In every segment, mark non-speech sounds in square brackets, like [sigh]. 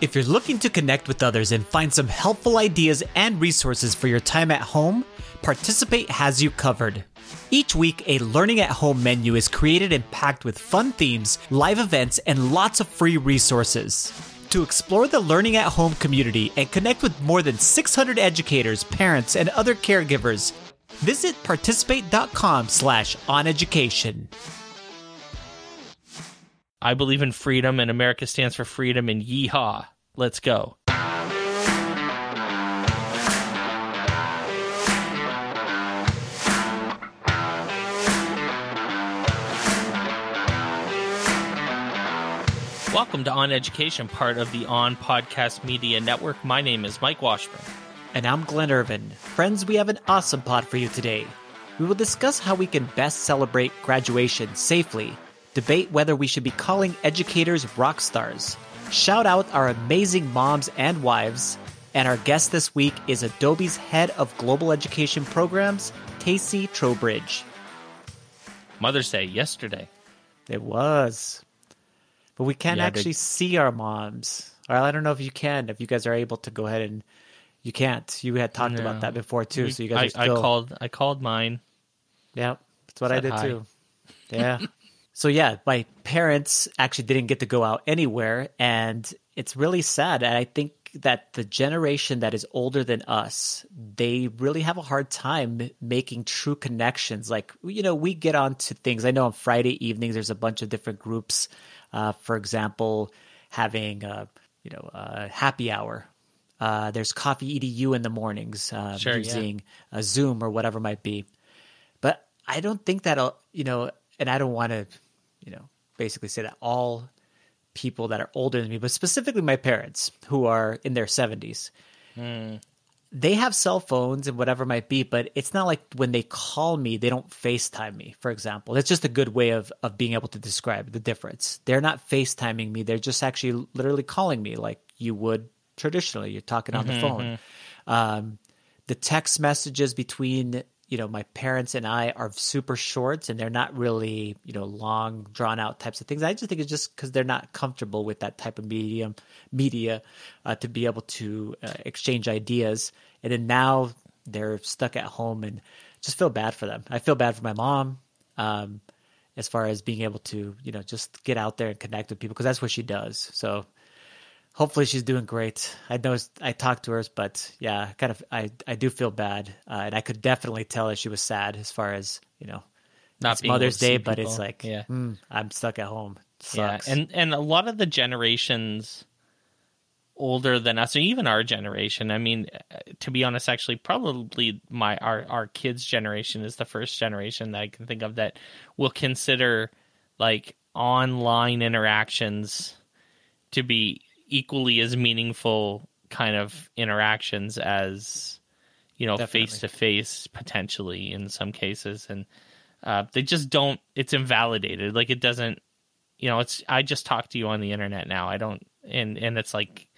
If you're looking to connect with others and find some helpful ideas and resources for your time at home, Participate has you covered. Each week, a Learning at Home menu is created and packed with fun themes, live events, and lots of free resources. To explore the Learning at Home community and connect with more than 600 educators, parents, and other caregivers, visit participate.com slash oneducation. I believe in freedom, and America stands for freedom, and yeehaw. Let's go. Welcome to On Education, part of the On Podcast Media Network. My name is Mike Washburn. And I'm Glenn Irvin. Friends, we have an awesome pod for you today. We will discuss how we can best celebrate graduation safely, debate whether we should be calling educators rock stars, shout out our amazing moms and wives, and our guest this week is Adobe's head of global education programs, Tacey Trowbridge. Mother's Day yesterday. It was. But we can't Yeah, actually see our moms. I don't know if you can, if you guys are able to go ahead and you can't. You had talked No. about that before too, so you guys I, are still I called. I called mine. Yeah, that's what I did too. Yeah. [laughs] so yeah, my parents actually didn't get to go out anywhere, and it's really sad. And I think that the generation that is older than us, they really have a hard time making true connections. Like you know, we get onto things. I know on Friday evenings, there's a bunch of different groups. Uh, for example, having a you know a happy hour. Uh, there's coffee edu in the mornings uh, Sure, yeah. using a Zoom or whatever it might be but I don't think that you know, and I don't want to, you know, basically say that all people that are older than me, but specifically my parents who are in their seventies, hmm. they have cell phones and whatever it might be, but it's not like when they call me, they don't FaceTime me, for example. It's just a good way of of being able to describe the difference. They're not FaceTiming me; they're just actually literally calling me like you would traditionally. You're talking on the mm-hmm, phone mm-hmm. um, the text messages between you know my parents and I are super short and they're not really you know long drawn out types of things. I just think it's just because they're not comfortable with that type of medium media uh, to be able to uh, exchange ideas. And then now they're stuck at home and just feel bad for them. I feel bad for my mom. Um, as far as being able to, you know, just get out there and connect with people because that's what she does. So hopefully she's doing great. I know I talked to her, but yeah, kind of I I do feel bad, uh, and I could definitely tell that she was sad as far as you know Not it's being Mother's Day, but people. it's like yeah, hmm, I'm stuck at home. Sucks. yeah, and and a lot of the generations older than us, or even our generation. I mean, uh, to be honest, actually, probably my our our kids' generation is the first generation that I can think of that will consider like online interactions to be equally as meaningful kind of interactions as you know face to face potentially in some cases and uh, they just don't it's invalidated like it doesn't you know it's i just talk to you on the internet now i don't and and it's like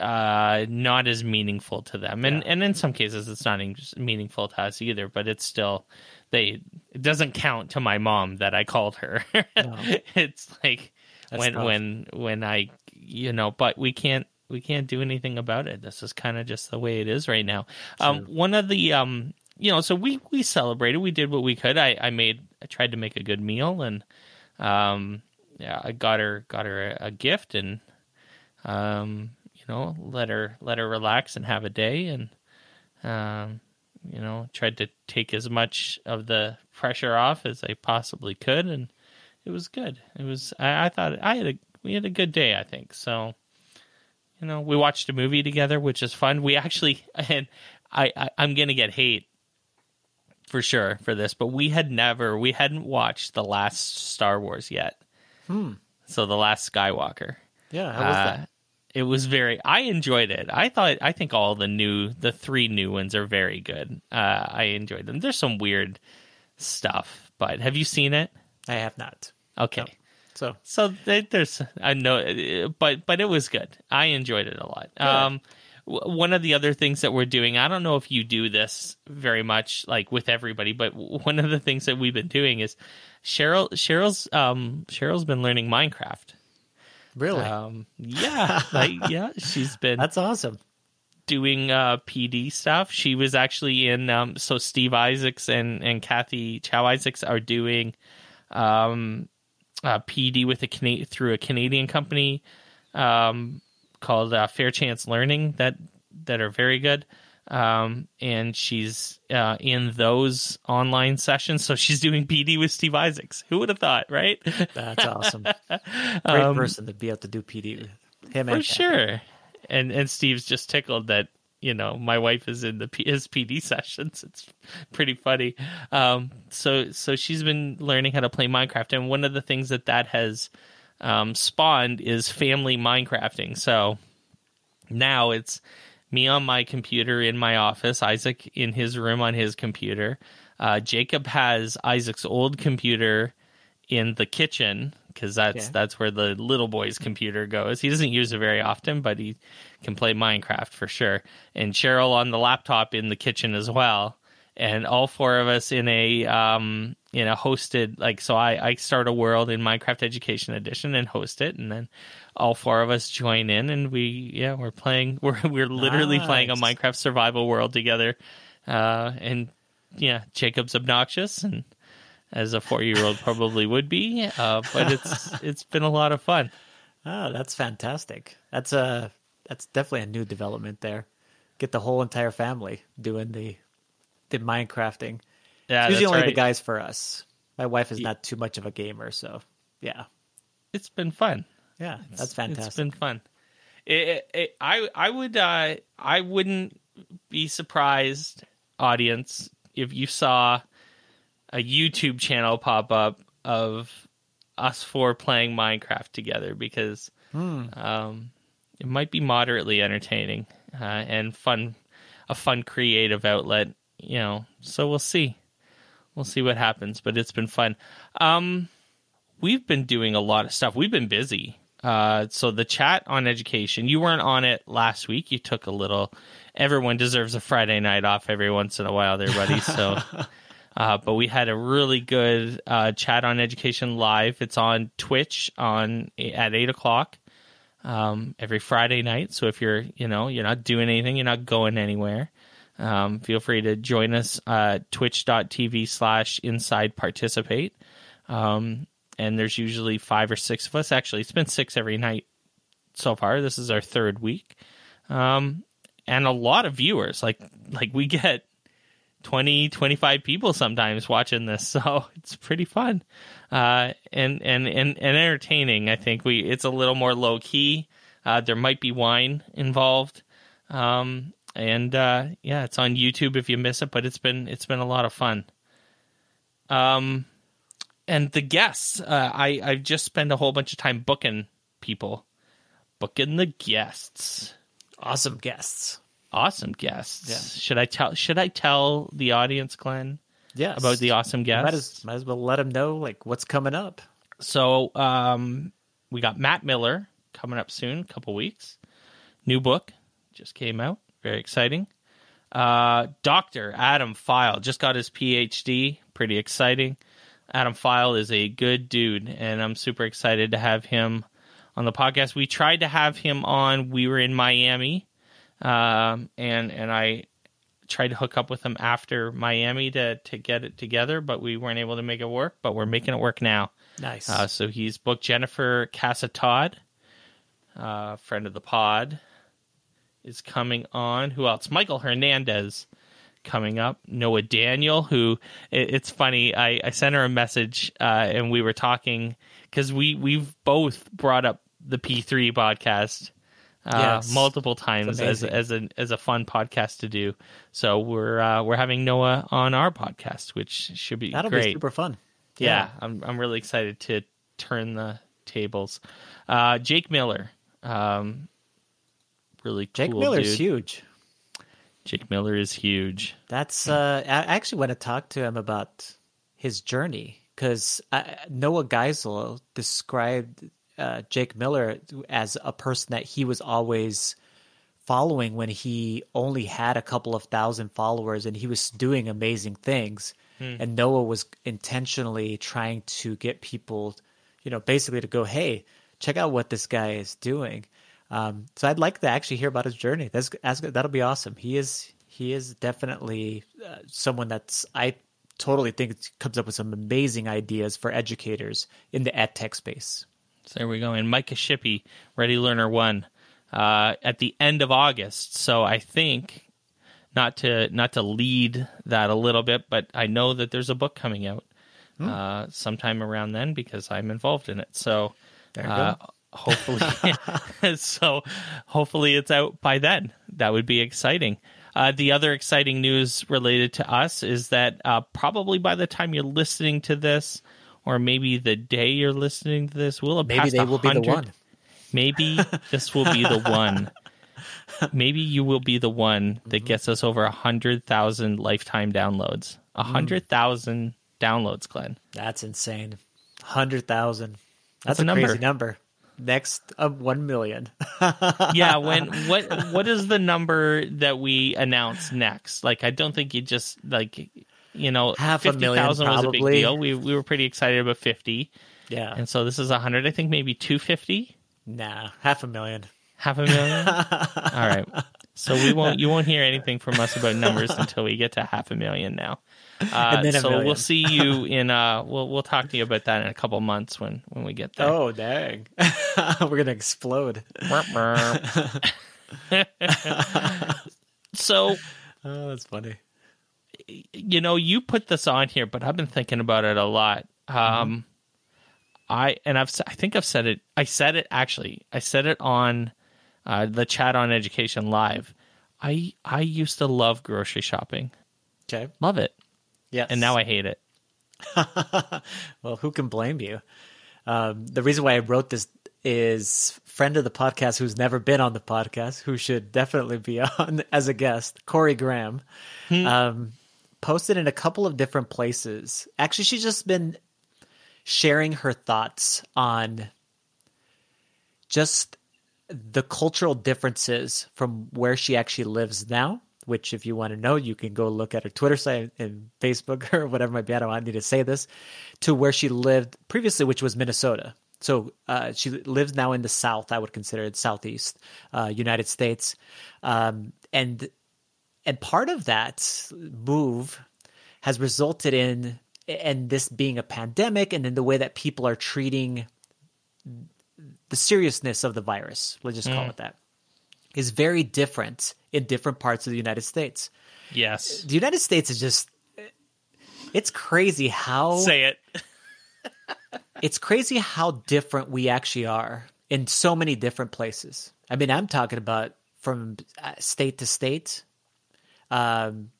uh not as meaningful to them and Yeah. and in some cases it's not meaningful to us either but it's still they it doesn't count to my mom that i called her No. [laughs] it's like That's when tough. when when i you know but we can't we can't do anything about it. This is kind of just the way it is right now. Um one of the um you know so we we celebrated. We did what we could. I i made i tried to make a good meal and um yeah i got her got her a, a gift and um you know let her let her relax and have a day and um you know tried to take as much of the pressure off as i possibly could and it was good. It was i, I thought i had a we had a good day i think so you know we watched a movie together which is fun we actually [laughs] and i, I i'm gonna get hate for sure for this but we had never we hadn't watched the last star wars yet Hmm. so the last skywalker yeah, how was uh, that? It was very. I enjoyed it. I thought. I think all the new, the three new ones are very good. Uh, I enjoyed them. There's some weird stuff, but have you seen it? I have not. Okay, No. So so th- there's. I know, but but it was good. I enjoyed it a lot. Um, w- one of the other things that we're doing. I don't know if you do this very much, like with everybody, but one of the things that we've been doing is Cheryl. Cheryl's. Um, Cheryl's been learning Minecraft. Really? Um, yeah, like [laughs] yeah, she's been That's awesome. doing uh, PD stuff. She was actually in. Um, so Steve Isaacs and and Kathy Chow Isaacs are doing um, uh, PD with a Cana- through a Canadian company um, called uh, Fair Chance Learning that that are very good. Um, and she's uh, in those online sessions. So she's doing PD with Steve Isaacs. Who would have thought, right? That's awesome. [laughs] Great person to be able to do PD with him Um, For sure. And and Steve's just tickled that you know my wife is in the P- his PD [laughs] sessions. It's pretty funny. Um, so so she's been learning how to play Minecraft, and one of the things that that has um, spawned is family Minecrafting. So now it's me on my computer in my office, Isaac in his room on his computer. Uh, Jacob has Isaac's old computer in the kitchen because that's Yeah. that's where the little boy's computer goes. He doesn't use it very often, but he can play Minecraft for sure. And Cheryl on the laptop in the kitchen as well. And all four of us in a um in a hosted like so I I start a world in Minecraft Education Edition and host it, and then all four of us join in, and we yeah we're playing [laughs] we're we're literally playing a Minecraft survival world together. Uh, and yeah, Jacob's obnoxious and as a four year old probably would be. Uh, but it's [laughs] it's been a lot of fun. Oh, that's fantastic. That's a that's definitely a new development there. Get the whole entire family doing the the Minecrafting. Yeah, It's usually only the guys for us. My wife is not too much of a gamer, so yeah, It's been fun. yeah, that's It's fantastic. It's been fun. It, it, it- I I would uh, I wouldn't be surprised, audience, if you saw a YouTube channel pop up of us four playing Minecraft together because Hmm. um, it might be moderately entertaining uh, and fun, a fun creative outlet. You know, so we'll see. We'll see what happens, but it's been fun. Um, we've been doing a lot of stuff. We've been busy. Uh, so the chat on education, you weren't on it last week. You took a little. Everyone deserves a Friday night off every once in a while, there, buddy. So, [laughs] [laughs] uh, but we had a really good uh, chat on education live. It's on Twitch on at eight o'clock um, every Friday night. So if you're, you know, you're not doing anything, you're not going anywhere, um, feel free to join us uh, twitch.tv slash inside participate. Um, and there's usually five or six of us. Actually, it's been six every night so far. This is our third week. Um, and a lot of viewers. Like like we get 20 25 people sometimes watching this [laughs] so it's pretty fun. Uh and and and, and entertaining i think. We it's a little more low key uh there might be wine involved. Um and uh yeah it's on youtube if you miss it but it's been it's been a lot of fun. Um and the guests uh i i've just spent a whole bunch of time booking people. Booking the guests. Awesome guests. Awesome guests Yeah. should i tell should i tell the audience glenn Yes, about the awesome guests Might as, might as well let them know like what's coming up. So um, we got Matt Miller coming up soon, a couple weeks. New book just came out, very exciting. Uh, Doctor Adam Phyall just got his PhD, pretty exciting. Adam Phyall is a good dude, and I'm super excited to have him on the podcast. We tried to have him on. We were in Miami, um, and and I tried to hook up with him after Miami to to get it together, but we weren't able to make it work. But we're making it work now. Nice. Uh, so he's booked Jennifer Casa Todd, uh, friend of the pod, is coming on. Who else? Michael Hernandez coming up. Noah Daniel, who it, it's funny. I, I sent her a message uh, and we were talking because we we've both brought up the P3 podcast. Uh, Yes. multiple times as as a as a fun podcast to do. So we're uh, we're having Noah on our podcast, which should be That'll great be super fun. yeah, I'm I'm really excited to turn the tables. Uh, Jake Miller, um, really Jake cool Miller's dude. huge. Jake Miller is huge. That's uh, I actually want to talk to him about his journey because Noah Geisel described uh, Jake Miller as a person that he was always following when he only had a couple of thousand followers and he was doing amazing things. And Noah was intentionally trying to get people, you know, basically to go, hey, check out what this guy is doing. Um, so I'd like to actually hear about his journey. That's, that's that'll be awesome. He is he is definitely uh, someone that's I totally think comes up with some amazing ideas for educators in the ed tech space. So there we go. And Micah Shippey, Ready Learner One, uh, at the end of August. So I think not to not to lead that a little bit, but I know that there's a book coming out hmm. uh, sometime around then because I'm involved in it. So uh, hopefully, [laughs] so hopefully it's out by then. That would be exciting. Uh, the other exciting news related to us is that uh, probably by the time you're listening to this, or maybe the day you're listening to this, we'll have maybe they will 100. be the one. Maybe this will be the one. [laughs] Maybe you will be the one that mm-hmm. gets us over a hundred thousand lifetime downloads. A mm. hundred thousand mm. downloads, Glenn. That's insane. Hundred thousand. That's, That's a, a number. crazy number. Next of one million. [laughs] yeah. When what what is the number that we announce next? Like, I don't think you just like you know half 50, a million was a big deal. We we were pretty excited about fifty. Yeah. And so this is a hundred. I think maybe two fifty. Nah, half a million. Half a million. [laughs] All right. So we won't. You won't hear anything from us about numbers until we get to half a million now. [laughs] Uh, so million. we'll see you in. Uh, we'll we'll talk to you about that in a couple months when when we get there. Oh dang, [laughs] we're gonna explode. so, oh, that's funny. You know, you put this on here, but I've been thinking about it a lot. Um, mm-hmm. I and I've I think I've said it. I said it actually. I said it on uh, the chat on Education Live. I I used to love grocery shopping. Okay, love it. Yes, and now I hate it. [laughs] well, who can blame you? Um, the reason why I wrote this is friend of the podcast who's never been on the podcast, who should definitely be [laughs] on as a guest, Corey Graham. Hmm. Um, posted in a couple of different places. Actually, she's just been sharing her thoughts on just the cultural differences from where she actually lives now. Which, if you want to know, you can go look at her Twitter site and Facebook [laughs] or whatever might be. I don't need to say this to where she lived previously, which was Minnesota. So uh, she lives now in the South. I would consider it Southeast uh, United States, um, and and part of that move has resulted in and this being a pandemic and in the way that people are treating the seriousness of the virus, let's just call mm. it that, is very different in different parts of the United States. Yes. The United States is just it's crazy how say it. [laughs] it's crazy how different we actually are in so many different places. I mean, I'm talking about from uh, state to state. Um,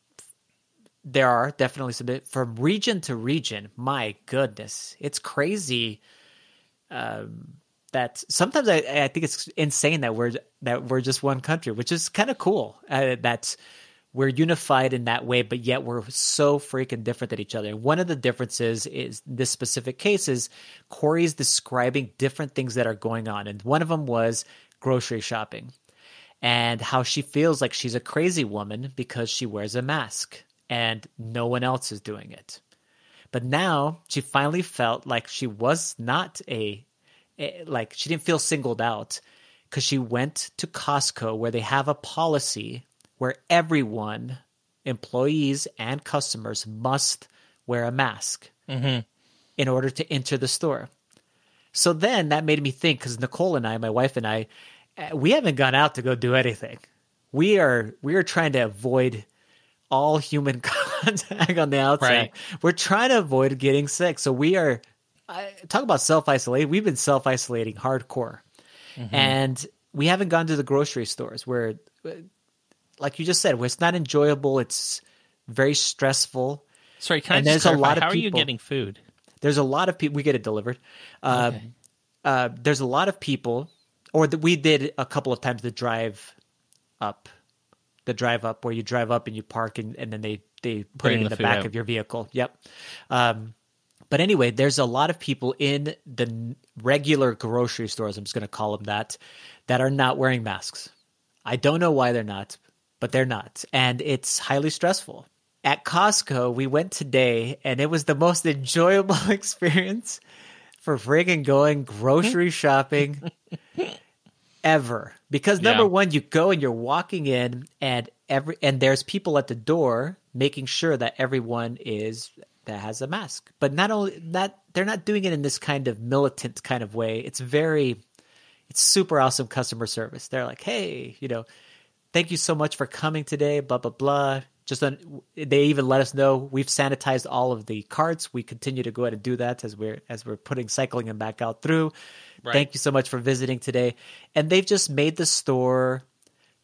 there are definitely some from region to region. My goodness, it's crazy. Um, that sometimes I, I think it's insane that we're that we're just one country, which is kind of cool. Uh, that we're unified in that way, but yet we're so freaking different than each other. One of the differences is this specific case is Corey's describing different things that are going on, and one of them was grocery shopping and how she feels like she's a crazy woman because she wears a mask and no one else is doing it. But now she finally felt like she was not a, a like she didn't feel singled out because she went to Costco where they have a policy where everyone, employees and customers, must wear a mask mm-hmm. in order to enter the store. So then that made me think because Nicole and I, my wife and I, we haven't gone out to go do anything. We are we are trying to avoid all human [laughs] contact on the outside. Right. We're trying to avoid getting sick. So we are I, talk about self isolate. We've been self isolating hardcore, mm-hmm. and we haven't gone to the grocery stores where, like you just said, where it's not enjoyable. It's very stressful. Sorry, can and I there's clarify, a lot of how people, are you getting food? There's a lot of people. We get it delivered. Uh, okay. uh, there's a lot of people, or that we did a couple of times the drive up the drive up where you drive up and you park and, and then they they put Bring it in the, the back out. of your vehicle. Yep. Um, but anyway, there's a lot of people in the regular grocery stores. I'm just going to call them that, that are not wearing masks. I don't know why they're not, but they're not, and it's highly stressful. At Costco, we went today, and it was the most [laughs] enjoyable [laughs] experience for freaking going grocery [laughs] shopping ever. Because number Yeah. one, you go and you're walking in and every and there's people at the door making sure that everyone is that has a mask. But not only that they're not doing it in this kind of militant kind of way. It's very it's super awesome customer service. They're like, "Hey, you know, thank you so much for coming today, blah blah blah." Just on, they even let us know we've sanitized all of the carts. We continue to go ahead and do that as we're as we're putting cycling them back out through. Right. Thank you so much for visiting today. And they've just made the store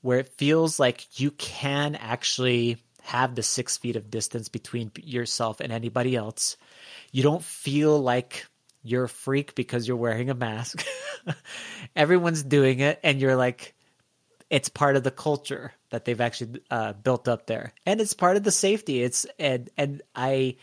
where it feels like you can actually have the six feet of distance between yourself and anybody else. You don't feel like you're a freak because you're wearing a mask. [laughs] Everyone's doing it, and you're like, it's part of the culture that they've actually uh, built up there, and it's part of the safety. It's and and I.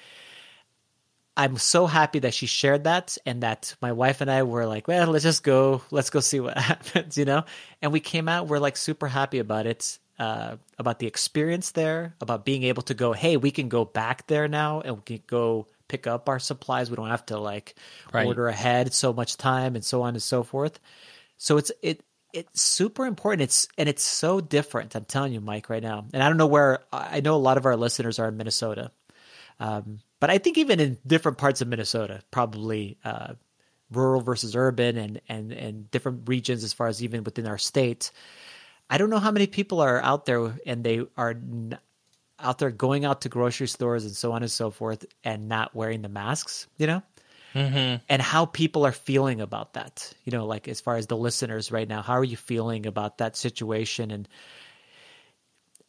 I'm so happy that she shared that and that my wife and I were like, well, let's just go, let's go see what [laughs] happens, you know? And we came out, we're like super happy about it, uh, about the experience there, about being able to go, hey, we can go back there now and we can go pick up our supplies. We don't have to like Right. order ahead so much time and so on and so forth. So it's, it, it's super important. It's, and it's so different. I'm telling you, Mike, right now. And I don't know where, I know a lot of our listeners are in Minnesota. Um, but I think even in different parts of Minnesota, probably uh, rural versus urban and, and, and different regions as far as even within our state, I don't know how many people are out there and they are n- out there going out to grocery stores and so on and so forth and not wearing the masks, you know? Mm-hmm. and how people are feeling about that. You know, like as far as the listeners right now, how are you feeling about that situation? And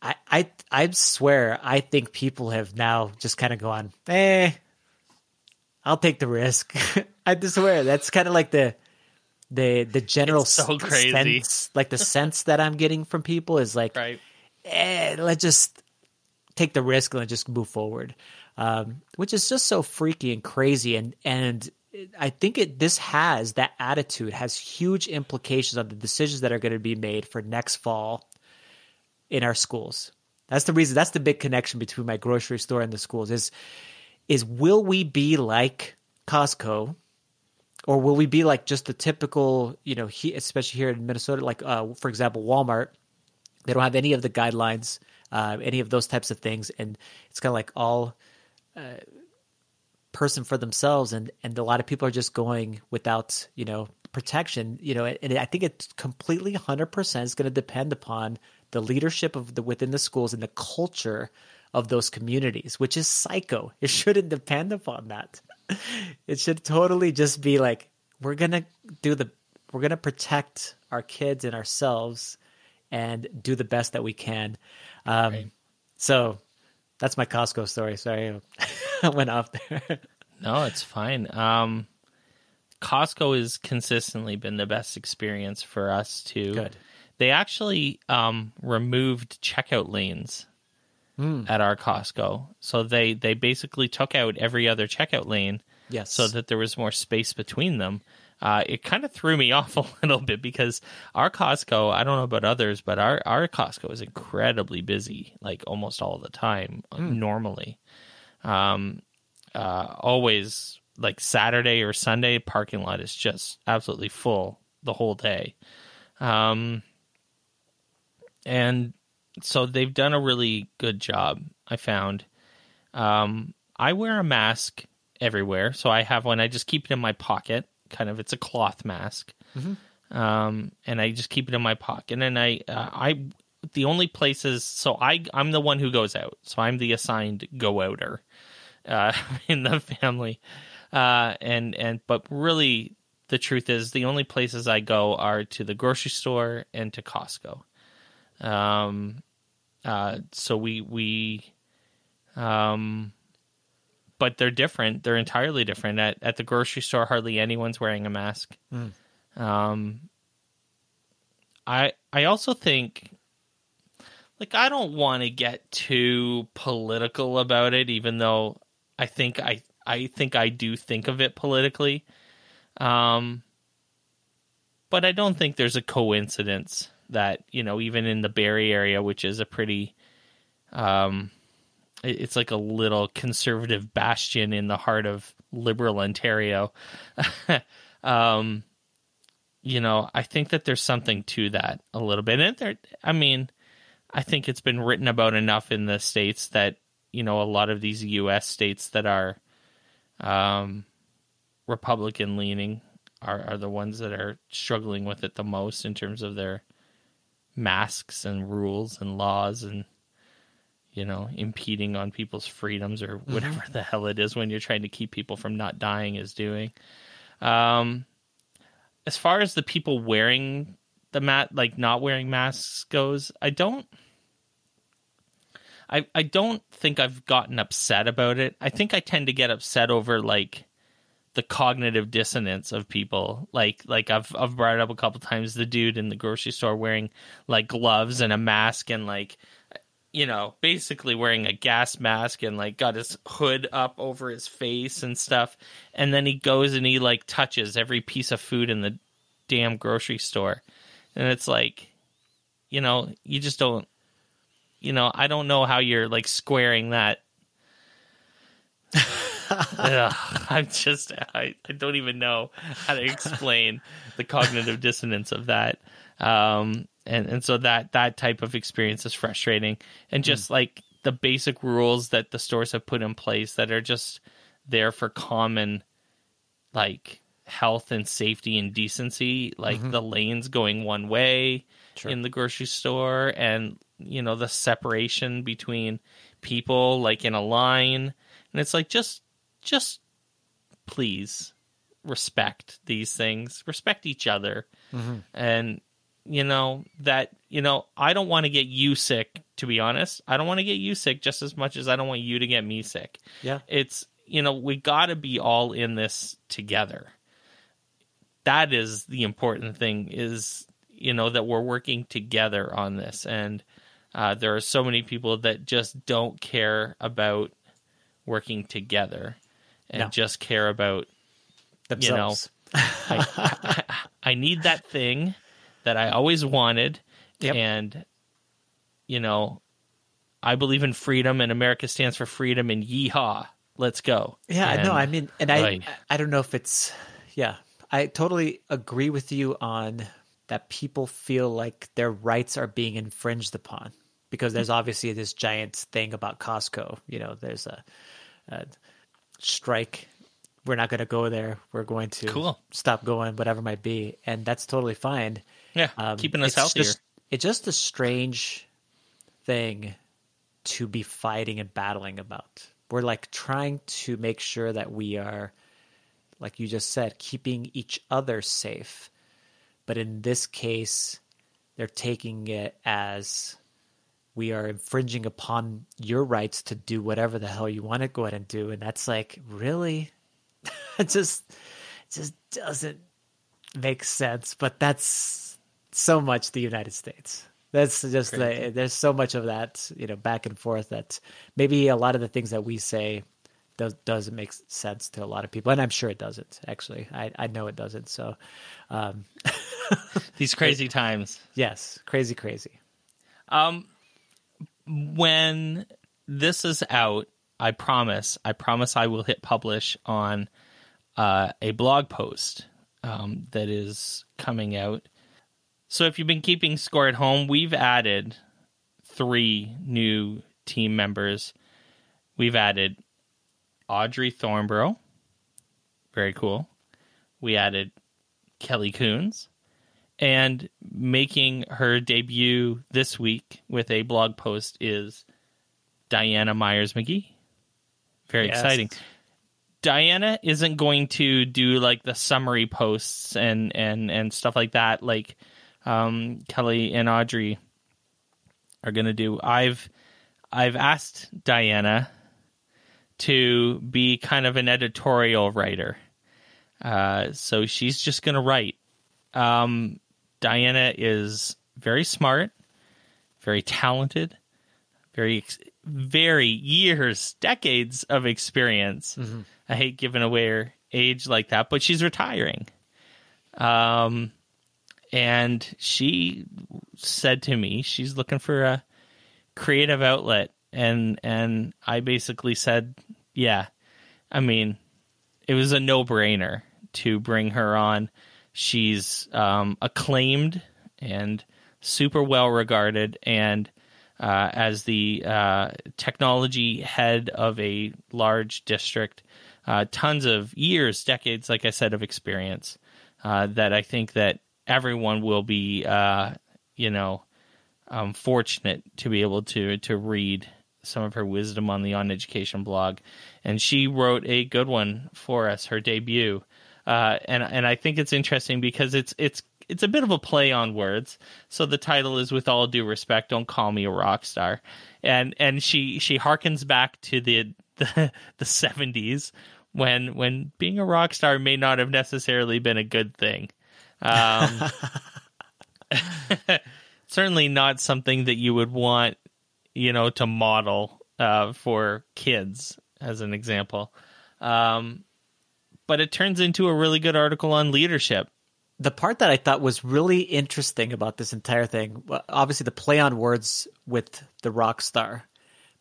I, I, I swear, I think people have now just kind of gone, eh, I'll take the risk. [laughs] I just swear that's kind of like the, the, the general so sense, like the sense that I'm getting from people is like, Right. eh, let's just take the risk and let's just move forward, um, which is just so freaky and crazy. And and I think it this has that attitude has huge implications on the decisions that are going to be made for next fall in our schools. That's the reason. That's the big connection between my grocery store and the schools. Is is will we be like Costco? Or will we be like just the typical, you know, he, especially here in Minnesota, like uh, for example, Walmart, they don't have any of the guidelines, uh, any of those types of things, and it's kind of like all uh, person for themselves, and and a lot of people are just going without you know protection, you know, and I think it's completely hundred percent is going to depend upon the leadership of the within the schools and the culture of those communities, which is psycho. [laughs] It shouldn't depend upon that. It should totally just be like we're gonna do the we're gonna protect our kids and ourselves and do the best that we can. Um, Right. So that's my Costco story. Sorry, [laughs] I went off there. No, it's fine. Um, Costco has consistently been the best experience for us too. Good. They actually um, removed checkout lanes at our Costco, so they they basically took out every other checkout lane Yes. so that there was more space between them. Uh, it kind of threw me [laughs] off a little bit because our Costco, I don't know about others, but our, our Costco is incredibly busy, like almost all the time, uh, normally. Um, uh, always like Saturday or Sunday, parking lot is just absolutely full the whole day. Um, and so they've done a really good job, I found. Um, I wear a mask everywhere, so I have one. I just keep it in my pocket. Kind of, it's a cloth mask, um, and I just keep it in my pocket. And then I, uh, I, the only places. So I, I'm the one who goes out. So I'm the assigned go outer uh, [laughs] in the family. Uh, and and but really, the truth is, the only places I go are to the grocery store and to Costco. Um, uh, so we we, um, but they're different. They're entirely different. At at the grocery store, hardly anyone's wearing a mask. Um, I I also think, like, I don't want to get too political about it, even though I think I I think I do think of it politically. Um, but I don't think there's a coincidence that you know even in the Barrie area, which is a pretty, um, it's like a little conservative bastion in the heart of liberal Ontario. [laughs] um, you know, I think that there's something to that a little bit. And there, I mean, I think it's been written about enough in the states that you know a lot of these U.S. states that are um, Republican leaning are are the ones that are struggling with it the most in terms of their masks and rules and laws and you know impeding on people's freedoms or mm-hmm. whatever the hell it is when you're trying to keep people from not dying is doing. Um, as far as the people wearing the mat like not wearing masks goes, I don't I I don't think I've gotten upset about it. I think I tend to get upset over like the cognitive dissonance of people. Like like I've I've brought it up a couple times the dude in the grocery store wearing like gloves and a mask and like you know, basically wearing a gas mask and like got his hood up over his face and stuff. And then he goes and he like touches every piece of food in the damn grocery store. And it's like, you know, you just don't, you know, I don't know how you're like squaring that. [laughs] Ugh, I'm just, I, I don't even know how to explain the cognitive dissonance of that. Um, and, and so that, that type of experience is frustrating. And just mm. like the basic rules that the stores have put in place that are just there for common, like, health and safety and decency, like mm-hmm. the lanes going one way sure. in the grocery store and you know the separation between people like in a line and it's like just just please respect these things, respect each other. Mm-hmm. And you know that you know I don't want to get you sick to be honest. I don't want to get you sick just as much as I don't want you to get me sick. Yeah. It's you know we got to be all in this together that is the important thing is you know that we're working together on this and uh, there are so many people that just don't care about working together and no. just care about Themselves. you know I, I, I, need that thing that i always wanted yep. and you know i believe in freedom and america stands for freedom and yeehaw let's go yeah and, no i mean and i i don't know if it's yeah I totally agree with you on that people feel like their rights are being infringed upon because there's obviously this giant thing about Costco. You know, there's a, a strike. We're not going to go there. We're going to cool. stop going, whatever might be, and that's totally fine. Yeah, um, keeping us healthier. Just, it's just a strange thing to be fighting and battling about. We're like trying to make sure that we are like you just said, keeping each other safe. But in this case, they're taking it as we are infringing upon your rights to do whatever the hell you want to go ahead and do. And that's like, really? [laughs] it just it just doesn't make sense. But that's so much the United States. That's just the, there's so much of that, you know, back and forth that maybe a lot of the things that we say does doesn't make sense to a lot of people, and I'm sure it doesn't. Actually, I I know it doesn't. So, um, [laughs] these crazy times. Yes, crazy, crazy. Um, when this is out, I promise, I promise, I will hit publish on uh, a blog post um, that is coming out. So, if you've been keeping score at home, we've added three new team members. We've added Audrey Thornborough. Very cool. We added Kelly Coons. And making her debut this week with a blog post is Diana Myers McGee. Very yes. exciting. Diana isn't going to do like the summary posts and and and stuff like that like um, Kelly and Audrey are going to do. I've I've asked Diana to be kind of an editorial writer. Uh, so she's just going to write. Um, Diana is very smart, very talented, very, very years, decades of experience. Mm-hmm. I hate giving away her age like that, but she's retiring. Um, and she said to me she's looking for a creative outlet and and I basically said, yeah, I mean, it was a no brainer to bring her on. She's um, acclaimed and super well regarded, and uh, as the uh, technology head of a large district, uh, tons of years, decades, like I said, of experience. Uh, that I think that everyone will be, uh, you know, um, fortunate to be able to to read some of her wisdom on the On Education blog, and she wrote a good one for us, her debut. Uh, and and I think it's interesting because it's it's it's a bit of a play on words. So the title is "With All Due Respect, Don't Call Me a Rock Star," and and she she harkens back to the [laughs] the the seventies when when being a rock star may not have necessarily been a good thing. Um, [laughs] [laughs] certainly not something that you would want, you know, to model uh, for kids, as an example. Um, but it turns into a really good article on leadership. The part that I thought was really interesting about this entire thing, obviously the play on words with the rock star,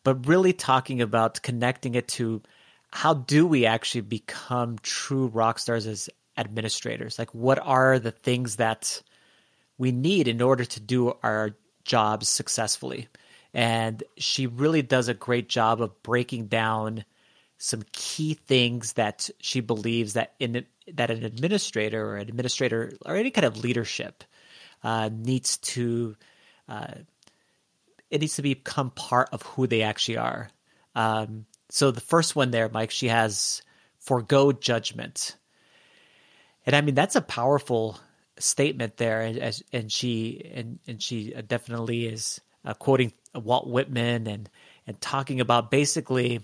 but really talking about connecting it to how do we actually become true rock stars as administrators? Like, what are the things that we need in order to do our jobs successfully? And she really does a great job of breaking down some key things that she believes that in that an administrator or an administrator or any kind of leadership uh, needs to uh, it needs to become part of who they actually are. Um, so the first one there, Mike, she has forego judgment. And I mean that's a powerful statement there, and, and she and and she definitely is uh, quoting Walt Whitman and and talking about basically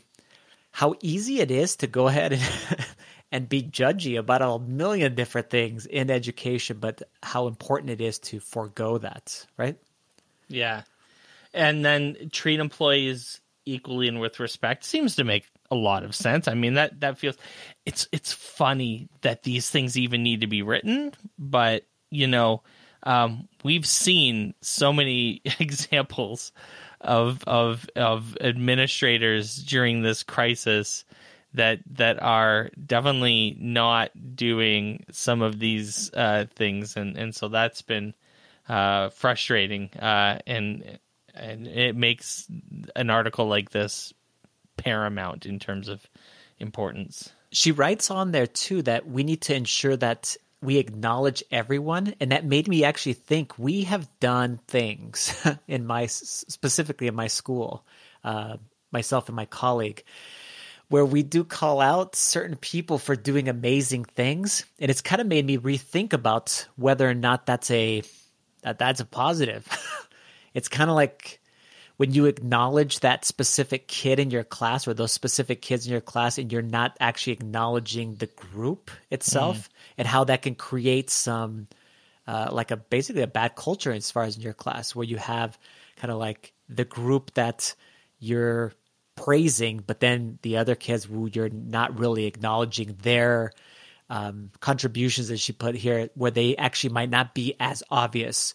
how easy it is to go ahead and, [laughs] and be judgy about a million different things in education, but how important it is to forego that, right? Yeah, and then treat employees equally and with respect seems to make a lot of sense. I mean that that feels it's it's funny that these things even need to be written, but you know, um, we've seen so many [laughs] examples of of of administrators during this crisis that that are definitely not doing some of these uh, things, and and so that's been uh, frustrating, uh, and and it makes an article like this paramount in terms of importance. She writes on there too that we need to ensure that we acknowledge everyone and that made me actually think we have done things [laughs] in my specifically in my school uh, myself and my colleague where we do call out certain people for doing amazing things and it's kind of made me rethink about whether or not that's a that that's a positive [laughs] it's kind of like when you acknowledge that specific kid in your class or those specific kids in your class and you're not actually acknowledging the group itself mm. and how that can create some uh, like a basically a bad culture as far as in your class where you have kind of like the group that you're praising but then the other kids who you're not really acknowledging their um, contributions that she put here where they actually might not be as obvious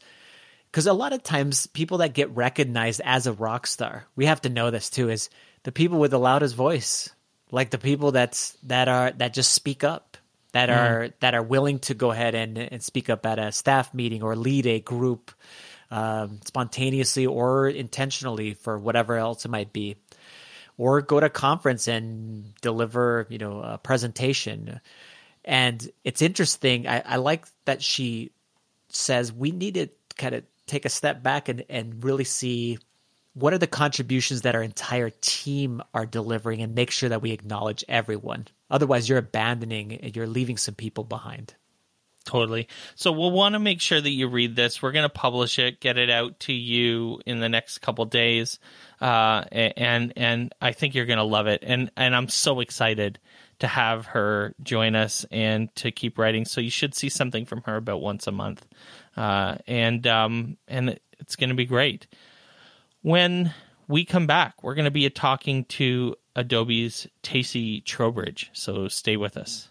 because a lot of times people that get recognized as a rock star, we have to know this too, is the people with the loudest voice, like the people that's that are that just speak up, that mm. are that are willing to go ahead and and speak up at a staff meeting or lead a group um, spontaneously or intentionally for whatever else it might be, or go to a conference and deliver you know a presentation. And it's interesting. I, I like that she says we need to kind of take a step back and, and really see what are the contributions that our entire team are delivering and make sure that we acknowledge everyone. Otherwise, you're abandoning and you're leaving some people behind. Totally. So we'll want to make sure that you read this. We're going to publish it, get it out to you in the next couple days, uh, and and I think you're going to love it. And and I'm so excited to have her join us and to keep writing. So you should see something from her about once a month uh, and um, and it's going to be great. When we come back, we're going to be talking to Adobe's Tacey Trowbridge. So stay with us.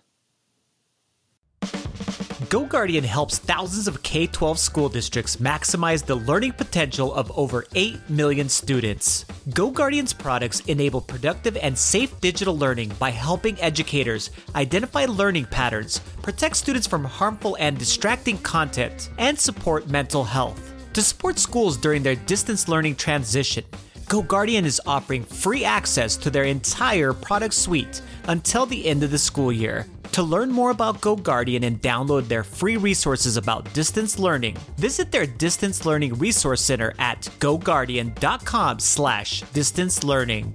GoGuardian helps thousands of K 12 school districts maximize the learning potential of over 8 million students. GoGuardian's products enable productive and safe digital learning by helping educators identify learning patterns, protect students from harmful and distracting content, and support mental health. To support schools during their distance learning transition, GoGuardian is offering free access to their entire product suite until the end of the school year. To learn more about GoGuardian and download their free resources about distance learning, visit their Distance Learning Resource Center at goguardian.com slash distance learning.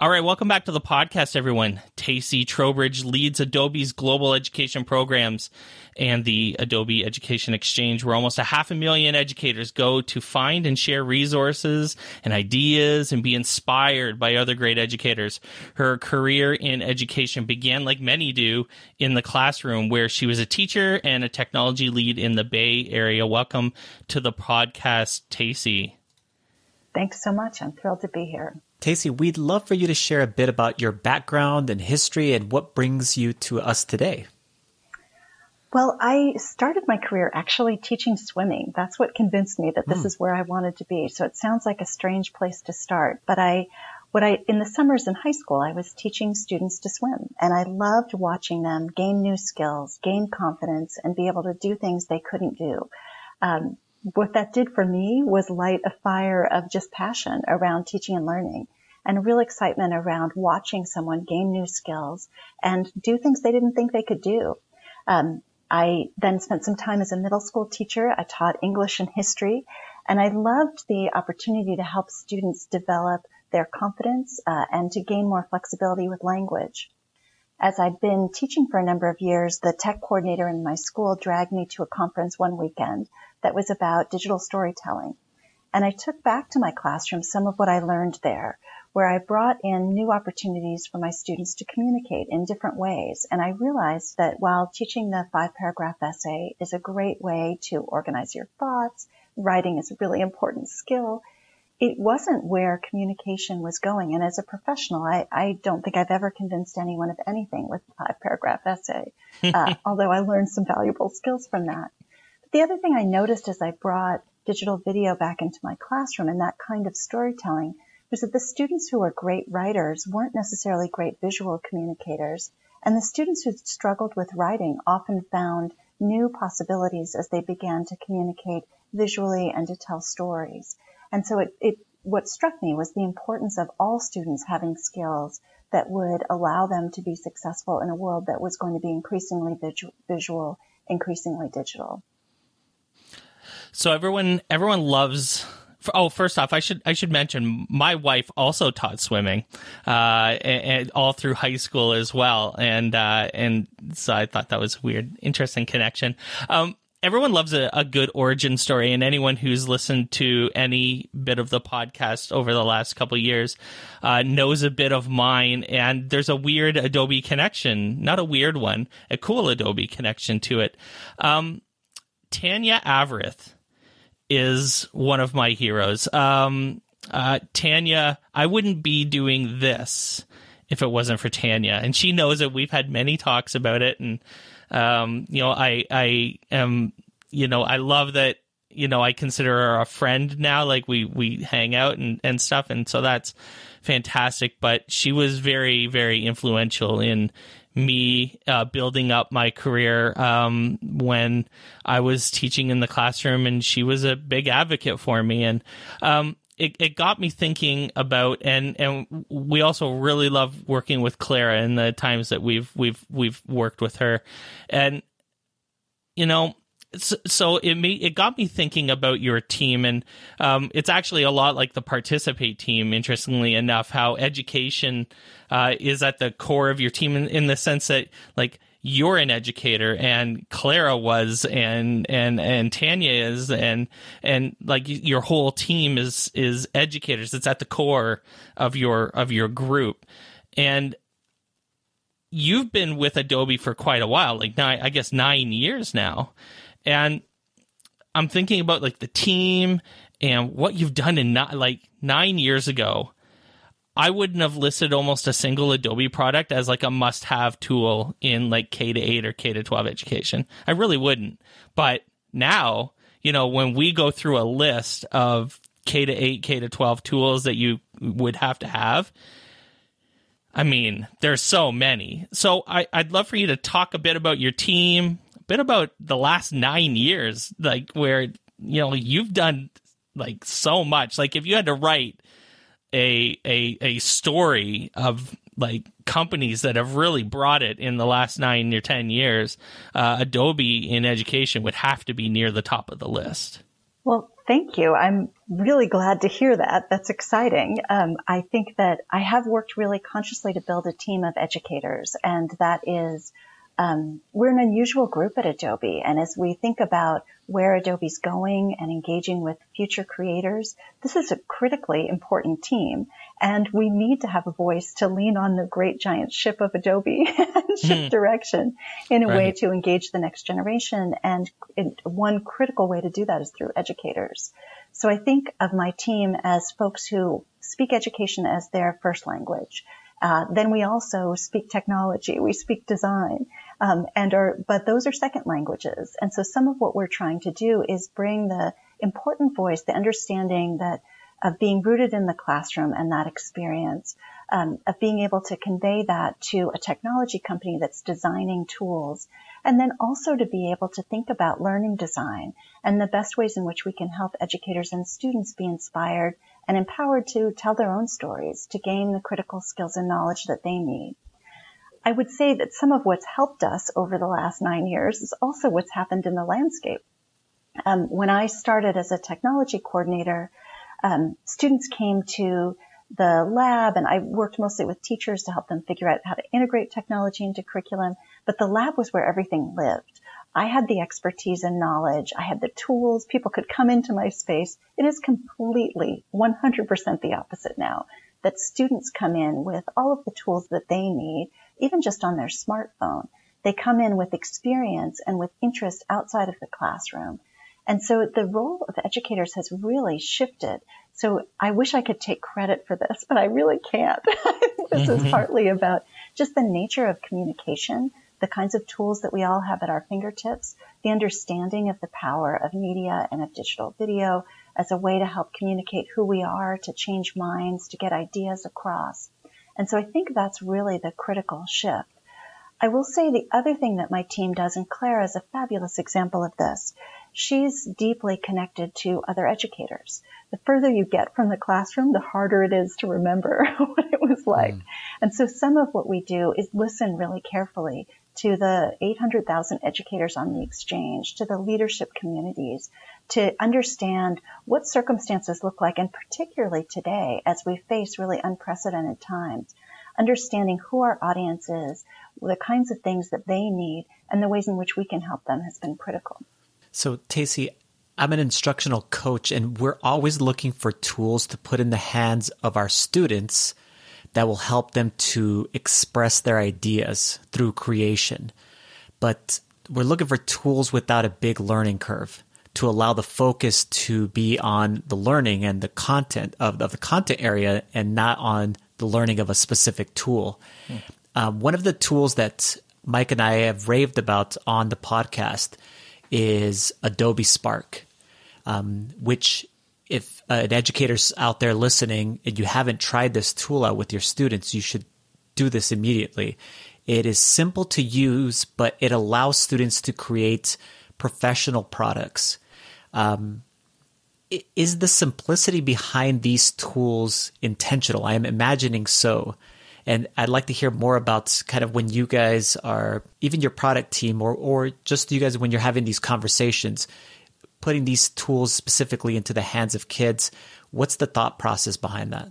All right, welcome back to the podcast, everyone. Tacy Trowbridge leads Adobe's global education programs and the Adobe Education Exchange, where almost a half a million educators go to find and share resources and ideas and be inspired by other great educators. Her career in education began, like many do, in the classroom, where she was a teacher and a technology lead in the Bay Area. Welcome to the podcast, Tacy. Thanks so much. I'm thrilled to be here. Tacy, we'd love for you to share a bit about your background and history and what brings you to us today. Well, I started my career actually teaching swimming. That's what convinced me that this mm. is where I wanted to be. So it sounds like a strange place to start, but I what I in the summers in high school, I was teaching students to swim, and I loved watching them gain new skills, gain confidence, and be able to do things they couldn't do. Um, what that did for me was light a fire of just passion around teaching and learning and real excitement around watching someone gain new skills and do things they didn't think they could do. Um, I then spent some time as a middle school teacher. I taught English and history, and I loved the opportunity to help students develop their confidence uh, and to gain more flexibility with language. As I'd been teaching for a number of years, the tech coordinator in my school dragged me to a conference one weekend that was about digital storytelling. And I took back to my classroom some of what I learned there, where I brought in new opportunities for my students to communicate in different ways. And I realized that while teaching the five paragraph essay is a great way to organize your thoughts, writing is a really important skill, it wasn't where communication was going. And as a professional, I, I don't think I've ever convinced anyone of anything with a five paragraph essay, [laughs] uh, although I learned some valuable skills from that. But the other thing I noticed as I brought digital video back into my classroom and that kind of storytelling was that the students who were great writers weren't necessarily great visual communicators. And the students who struggled with writing often found new possibilities as they began to communicate visually and to tell stories. And so it, it what struck me was the importance of all students having skills that would allow them to be successful in a world that was going to be increasingly visual, increasingly digital. So everyone everyone loves Oh, first off, I should I should mention my wife also taught swimming, uh, and, and all through high school as well, and uh, and so I thought that was a weird, interesting connection. Um, everyone loves a, a, good origin story, and anyone who's listened to any bit of the podcast over the last couple years uh, knows a bit of mine. And there's a weird Adobe connection, not a weird one, a cool Adobe connection to it. Um, Tanya Avrith is one of my heroes. Um, uh, Tanya, I wouldn't be doing this if it wasn't for Tanya, and she knows it. We've had many talks about it, and um, you know, I I am, you know, I love that. You know, I consider her a friend now. Like we we hang out and and stuff, and so that's fantastic. But she was very very influential in me uh, building up my career um, when I was teaching in the classroom, and she was a big advocate for me. And um, it, it got me thinking about, and and we also really love working with Clara in the times that we've we've we've worked with her, and you know so, it made it got me thinking about your team, and um, it's actually a lot like the participate team. Interestingly enough, how education uh, is at the core of your team in, in the sense that like you're an educator and Clara was and and and Tanya is and and like your whole team is is educators it's at the core of your of your group and you've been with Adobe for quite a while like nine I guess 9 years now and I'm thinking about like the team and what you've done in not like nine years ago. I wouldn't have listed almost a single Adobe product as like a must have tool in like K to 8 or K to 12 education. I really wouldn't. But now, you know, when we go through a list of K to 8, K to 12 tools that you would have to have, I mean, there's so many. So I, I'd love for you to talk a bit about your team, bit about the last nine years, like where, you know, you've done like so much. Like if you had to write a a a story of like companies that have really brought it in the last nine or ten years, uh, Adobe in education would have to be near the top of the list. Well, thank you. I'm really glad to hear that. That's exciting. Um, I think that I have worked really consciously to build a team of educators, and that is um, we're an unusual group at Adobe. And as we think about where Adobe's going and engaging with future creators, this is a critically important team. And we need to have a voice to lean on the great giant ship of Adobe [laughs] and shift mm. direction in a right. way to engage the next generation. And one critical way to do that is through educators. So I think of my team as folks who speak education as their first language. Uh, then we also speak technology, we speak design, um, and are, but those are second languages. And so some of what we're trying to do is bring the important voice, the understanding that of being rooted in the classroom and that experience, um, of being able to convey that to a technology company that's designing tools, and then also to be able to think about learning design and the best ways in which we can help educators and students be inspired and empowered to tell their own stories, to gain the critical skills and knowledge that they need. I would say that some of what's helped us over the last nine years is also what's happened in the landscape. Um, when I started as a technology coordinator, um, students came to the lab and I worked mostly with teachers to help them figure out how to integrate technology into curriculum, but the lab was where everything lived. I had the expertise and knowledge. I had the tools. People could come into my space. It is completely 100% the opposite now that students come in with all of the tools that they need even just on their smartphone. They come in with experience and with interest outside of the classroom. And so the role of educators has really shifted. So I wish I could take credit for this, but I really can't. [laughs] this mm-hmm. is partly about just the nature of communication, the kinds of tools that we all have at our fingertips, the understanding of the power of media and of digital video as a way to help communicate who we are, to change minds, to get ideas across. And so I think that's really the critical shift. I will say the other thing that my team does, and Claire is a fabulous example of this. She's deeply connected to other educators. The further you get from the classroom, the harder it is to remember [laughs] what it was like. Mm. And so some of what we do is listen really carefully to the 800,000 educators on the exchange, to the leadership communities, to understand what circumstances look like, and particularly today as we face really unprecedented times, understanding who our audience is, the kinds of things that they need, and the ways in which we can help them has been critical. So, Tacy, I'm an instructional coach, and we're always looking for tools to put in the hands of our students that will help them to express their ideas through creation. But we're looking for tools without a big learning curve to allow the focus to be on the learning and the content of, of the content area and not on the learning of a specific tool. Hmm. Um, one of the tools that Mike and I have raved about on the podcast is Adobe Spark, um, which if uh, an educator's out there listening and you haven't tried this tool out with your students, you should do this immediately. It is simple to use, but it allows students to create professional products. Um, is the simplicity behind these tools intentional? I am imagining so. And I'd like to hear more about kind of when you guys are, even your product team, or, or just you guys when you're having these conversations, putting these tools specifically into the hands of kids. What's the thought process behind that?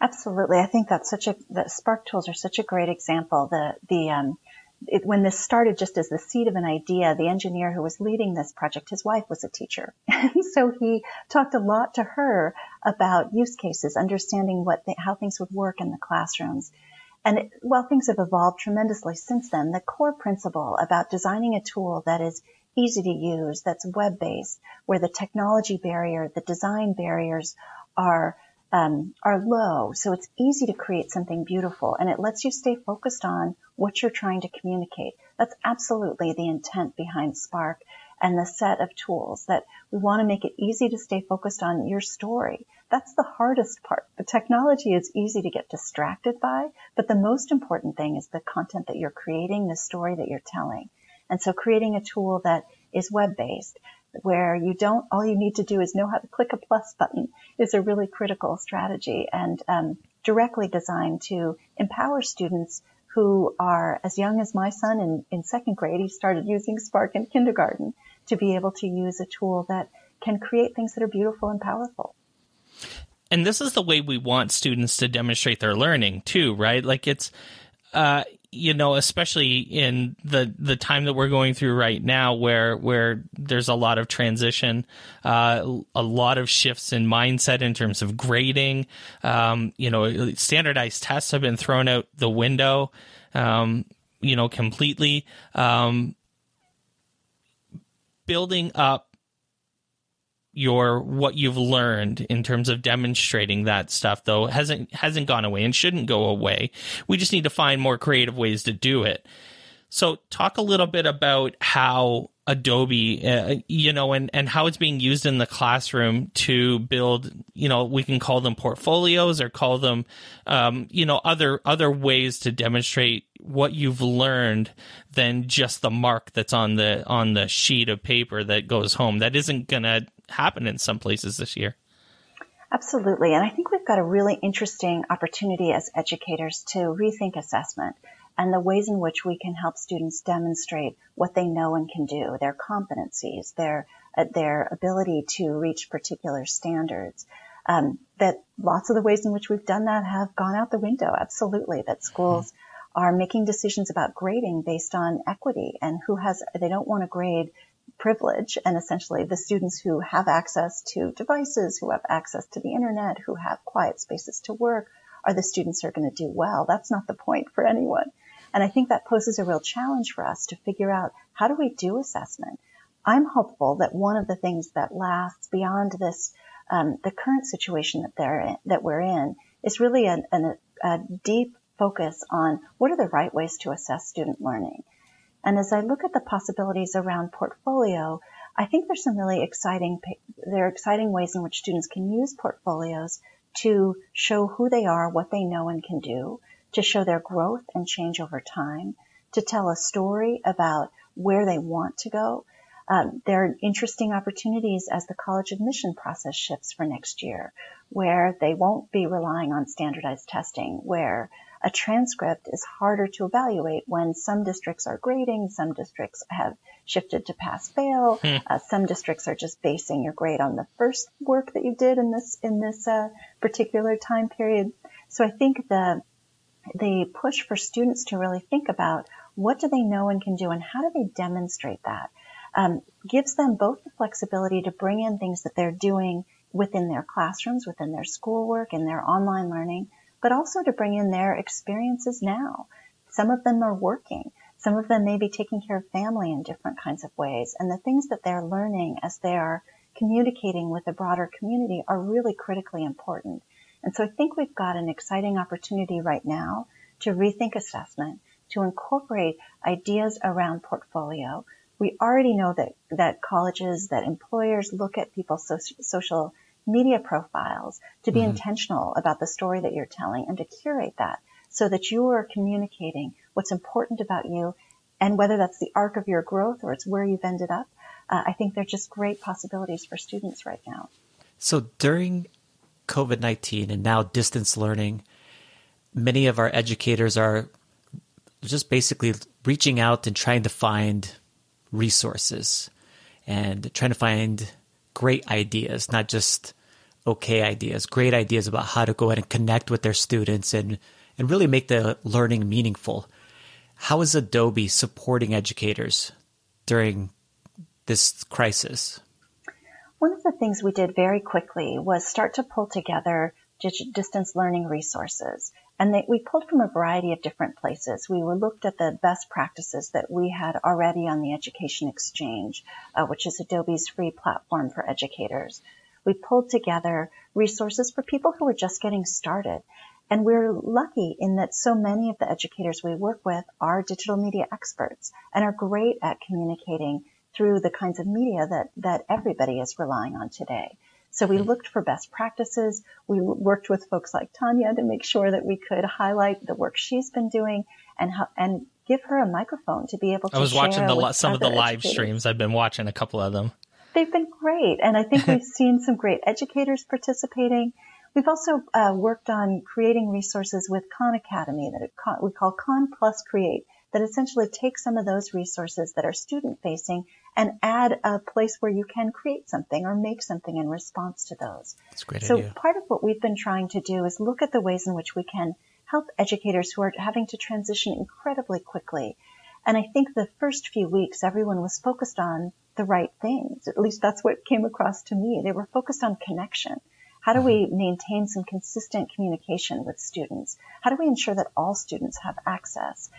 Absolutely, I think that's such a that Spark tools are such a great example. The the um, it, when this started just as the seed of an idea, the engineer who was leading this project, his wife was a teacher, [laughs] and so he talked a lot to her about use cases, understanding what how things would work in the classrooms. And it, while things have evolved tremendously since then, the core principle about designing a tool that is easy to use, that's web based, where the technology barrier, the design barriers are um, are low. So it's easy to create something beautiful and it lets you stay focused on what you're trying to communicate. That's absolutely the intent behind Spark and the set of tools that we want to make it easy to stay focused on your story. That's the hardest part. The technology is easy to get distracted by, but the most important thing is the content that you're creating, the story that you're telling. And so creating a tool that is web based, where you don't, all you need to do is know how to click a plus button is a really critical strategy and um, directly designed to empower students who are as young as my son in, in second grade. He started using Spark in kindergarten to be able to use a tool that can create things that are beautiful and powerful. And this is the way we want students to demonstrate their learning too, right? Like it's, uh, you know, especially in the the time that we're going through right now, where where there's a lot of transition, uh, a lot of shifts in mindset in terms of grading. Um, you know, standardized tests have been thrown out the window, um, you know, completely. Um, building up your what you've learned in terms of demonstrating that stuff though hasn't hasn't gone away and shouldn't go away. We just need to find more creative ways to do it. So talk a little bit about how Adobe, uh, you know, and, and how it's being used in the classroom to build, you know, we can call them portfolios or call them, um, you know, other, other ways to demonstrate what you've learned than just the mark that's on the, on the sheet of paper that goes home. That isn't to happen in some places this year. Absolutely. And I think we've got a really interesting opportunity as educators to rethink assessment and the ways in which we can help students demonstrate what they know and can do, their competencies, their uh, their ability to reach particular standards. Um, that lots of the ways in which we've done that have gone out the window. Absolutely, that schools mm-hmm. are making decisions about grading based on equity and who has. They don't want to grade privilege and essentially the students who have access to devices, who have access to the internet, who have quiet spaces to work, are the students who are going to do well. That's not the point for anyone. And I think that poses a real challenge for us to figure out how do we do assessment. I'm hopeful that one of the things that lasts beyond this, um, the current situation that they're in, that we're in, is really a, a, a deep focus on what are the right ways to assess student learning. And as I look at the possibilities around portfolio, I think there's some really exciting, there are exciting ways in which students can use portfolios to show who they are, what they know and can do, to show their growth and change over time, to tell a story about where they want to go. Um, there are interesting opportunities as the college admission process shifts for next year, where they won't be relying on standardized testing, where a transcript is harder to evaluate when some districts are grading, some districts have shifted to pass fail, hmm. uh, some districts are just basing your grade on the first work that you did in this in this uh, particular time period. So I think the the push for students to really think about what do they know and can do and how do they demonstrate that um, gives them both the flexibility to bring in things that they're doing within their classrooms, within their schoolwork and their online learning, but also to bring in their experiences now. Some of them are working. Some of them may be taking care of family in different kinds of ways. And the things that they're learning as they are communicating with the broader community are really critically important. And so I think we've got an exciting opportunity right now to rethink assessment, to incorporate ideas around portfolio. We already know that, that colleges, that employers look at people's social media profiles to be mm-hmm. intentional about the story that you're telling and to curate that so that you are communicating what's important about you and whether that's the arc of your growth or it's where you've ended up. Uh, I think they're just great possibilities for students right now. So during COVID 19 and now distance learning, many of our educators are just basically reaching out and trying to find resources and trying to find great ideas, not just okay ideas, great ideas about how to go ahead and connect with their students and, and really make the learning meaningful. How is Adobe supporting educators during this crisis? One of the things we did very quickly was start to pull together distance learning resources. And they, we pulled from a variety of different places. We looked at the best practices that we had already on the Education Exchange, uh, which is Adobe's free platform for educators. we pulled together resources for people who were just getting started. And we're lucky in that so many of the educators we work with are digital media experts and are great at communicating through the kinds of media that, that everybody is relying on today. So we hmm. looked for best practices. We worked with folks like Tanya to make sure that we could highlight the work she's been doing and and give her a microphone to be able to. Talk. I was watching the some of the live educators. streams. I've been watching a couple of them. They've been great, and I think [laughs] we've seen some great educators participating. We've also uh, worked on creating resources with Khan Academy that we call Khan Plus Create that essentially take some of those resources that are student facing and add a place where you can create something or make something in response to those. That's great so idea. part of what we've been trying to do is look at the ways in which we can help educators who are having to transition incredibly quickly. And I think the first few weeks, everyone was focused on the right things. At least that's what came across to me. They were focused on connection. How do we mm-hmm. maintain some consistent communication with students? How do we ensure that all students have access?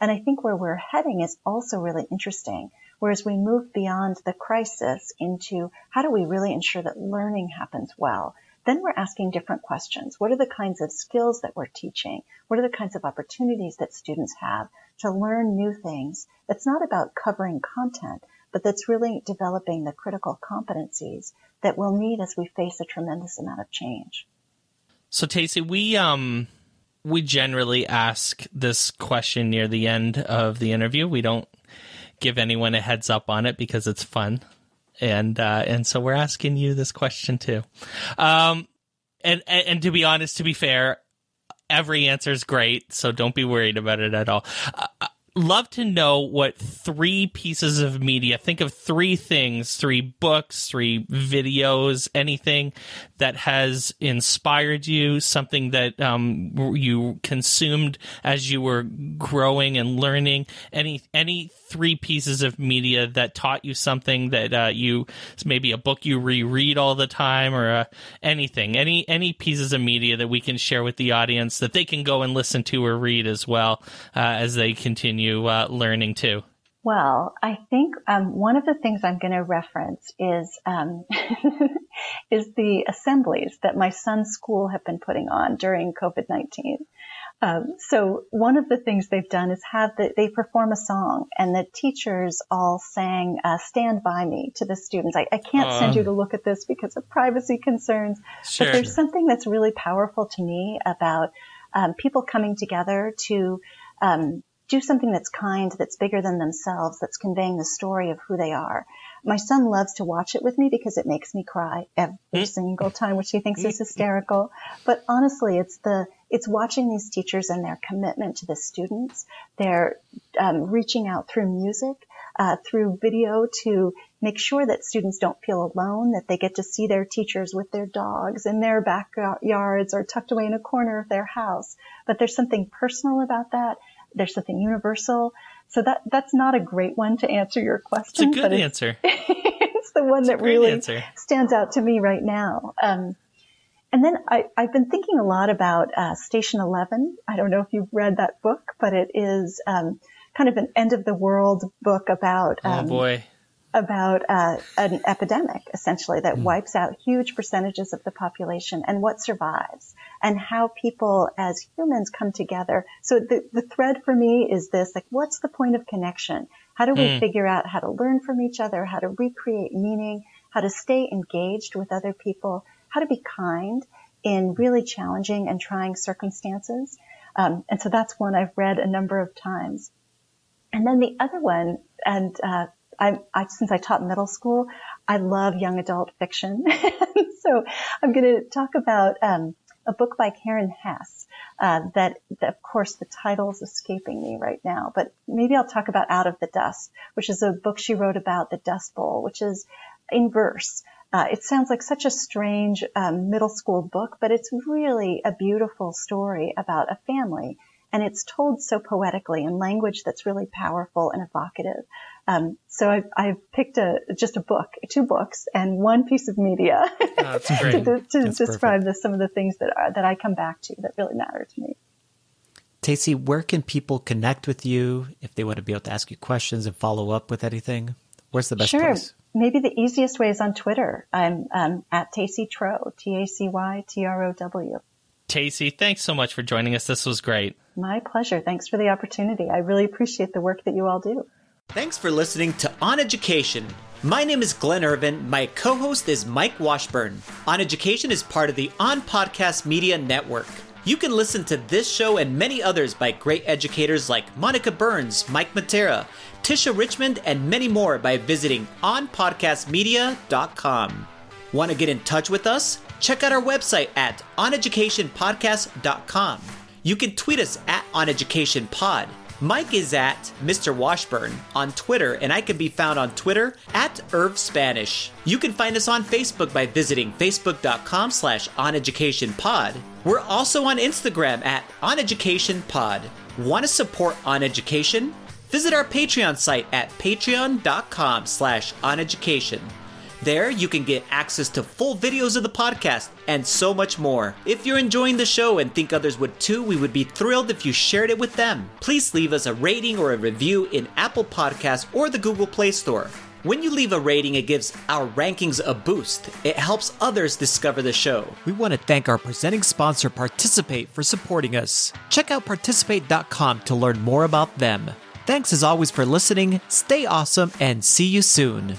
And I think where we're heading is also really interesting. Whereas we move beyond the crisis into how do we really ensure that learning happens well? Then we're asking different questions. What are the kinds of skills that we're teaching? What are the kinds of opportunities that students have to learn new things? That's not about covering content, but that's really developing the critical competencies that we'll need as we face a tremendous amount of change. So, Tacy, we um we generally ask this question near the end of the interview. We don't give anyone a heads up on it because it's fun, and uh, and so we're asking you this question too. Um, and, and and to be honest, to be fair, every answer is great, so don't be worried about it at all. Uh, love to know what three pieces of media think of three things three books three videos anything that has inspired you something that um, you consumed as you were growing and learning any any three pieces of media that taught you something that uh, you maybe a book you reread all the time or uh, anything any any pieces of media that we can share with the audience that they can go and listen to or read as well uh, as they continue uh, learning too well, I think um, one of the things I'm going to reference is um, [laughs] is the assemblies that my son's school have been putting on during COVID nineteen. Um, so one of the things they've done is have the, they perform a song and the teachers all sang uh, "Stand by Me" to the students. I, I can't uh, send you to look at this because of privacy concerns, sure. but there's something that's really powerful to me about um, people coming together to um, do something that's kind, that's bigger than themselves, that's conveying the story of who they are. My son loves to watch it with me because it makes me cry every hmm? single time, which he thinks is hysterical. But honestly, it's the it's watching these teachers and their commitment to the students. They're um, reaching out through music, uh, through video to make sure that students don't feel alone, that they get to see their teachers with their dogs in their backyards or tucked away in a corner of their house. But there's something personal about that. There's something universal. So that that's not a great one to answer your question. It's a good answer. [laughs] It's, the one it's that really answer. stands out to me right now. Um, and then I, have been thinking a lot about uh, Station Eleven. I don't know if you've read that book, but it is um, kind of an end of the world book about. Oh, um, oh boy about uh, an epidemic essentially that mm. wipes out huge percentages of the population and what survives and how people as humans come together. So the, the thread for me is this, like, what's the point of connection? How do we mm. figure out how to learn from each other, how to recreate meaning, how to stay engaged with other people, how to be kind in really challenging and trying circumstances? Um, and so that's one I've read a number of times. And then the other one, and uh, I, I, since I taught middle school, I love young adult fiction. [laughs] so I'm going to talk about um, a book by Karen Hesse. Uh, that, that, of course, the title is escaping me right now, but maybe I'll talk about Out of the Dust, which is a book she wrote about the Dust Bowl, which is in verse. Uh, it sounds like such a strange um, middle school book, but it's really a beautiful story about a family and it's told so poetically in language that's really powerful and evocative. Um, so I've, I've, picked a just a book, two books, and one piece of media [laughs] oh, to, to describe the, some of the things that are, that I come back to that really matter to me. Tacy, where can people connect with you if they want to be able to ask you questions and follow up with anything? Where's the best sure. place? maybe the easiest way is on Twitter. I'm um, at Tacy Trow, T A C Y T R O W. Tacy, thanks so much for joining us. This was great. My pleasure. Thanks for the opportunity. I really appreciate the work that you all do. Thanks for listening to On Education. My name is Glenn Irvin. My co host is Mike Washburn. On Education is part of the On Podcast Media Network. You can listen to this show and many others by great educators like Monica Burns, Mike Matera, Tisha Richmond, and many more by visiting onpodcastmedia.com. Want to get in touch with us? Check out our website at oneducationpodcast.com. You can tweet us at oneducationpod. Mike is at Mr. Washburn on Twitter, and I can be found on Twitter at Irv Spanish. You can find us on Facebook by visiting facebook.com slash oneducationpod. We're also on Instagram at oneducationpod. Want to support On Education? Visit our Patreon site at patreon.com slash oneducation. There, you can get access to full videos of the podcast and so much more. If you're enjoying the show and think others would too, we would be thrilled if you shared it with them. Please leave us a rating or a review in Apple Podcasts or the Google Play Store. When you leave a rating, it gives our rankings a boost. It helps others discover the show. We want to thank our presenting sponsor, Participate, for supporting us. Check out participate.com to learn more about them. Thanks as always for listening, stay awesome, and see you soon.